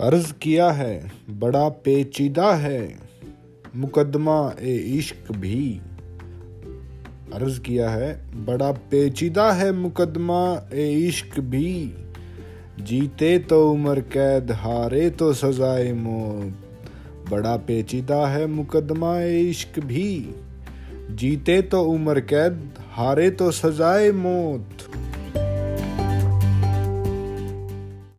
अर्ज़ किया है, बड़ा पेचीदा है, मुकदमा ए इश्क भी। अर्ज़ किया है, बड़ा पेचीदा है, मुकदमा ए इश्क भी। जीते तो उम्र कैद, हारे तो सजाए मौत। बड़ा पेचीदा है, मुकदमा ए इश्क भी। जीते तो उम्र कैद, हारे तो सजाए मौत।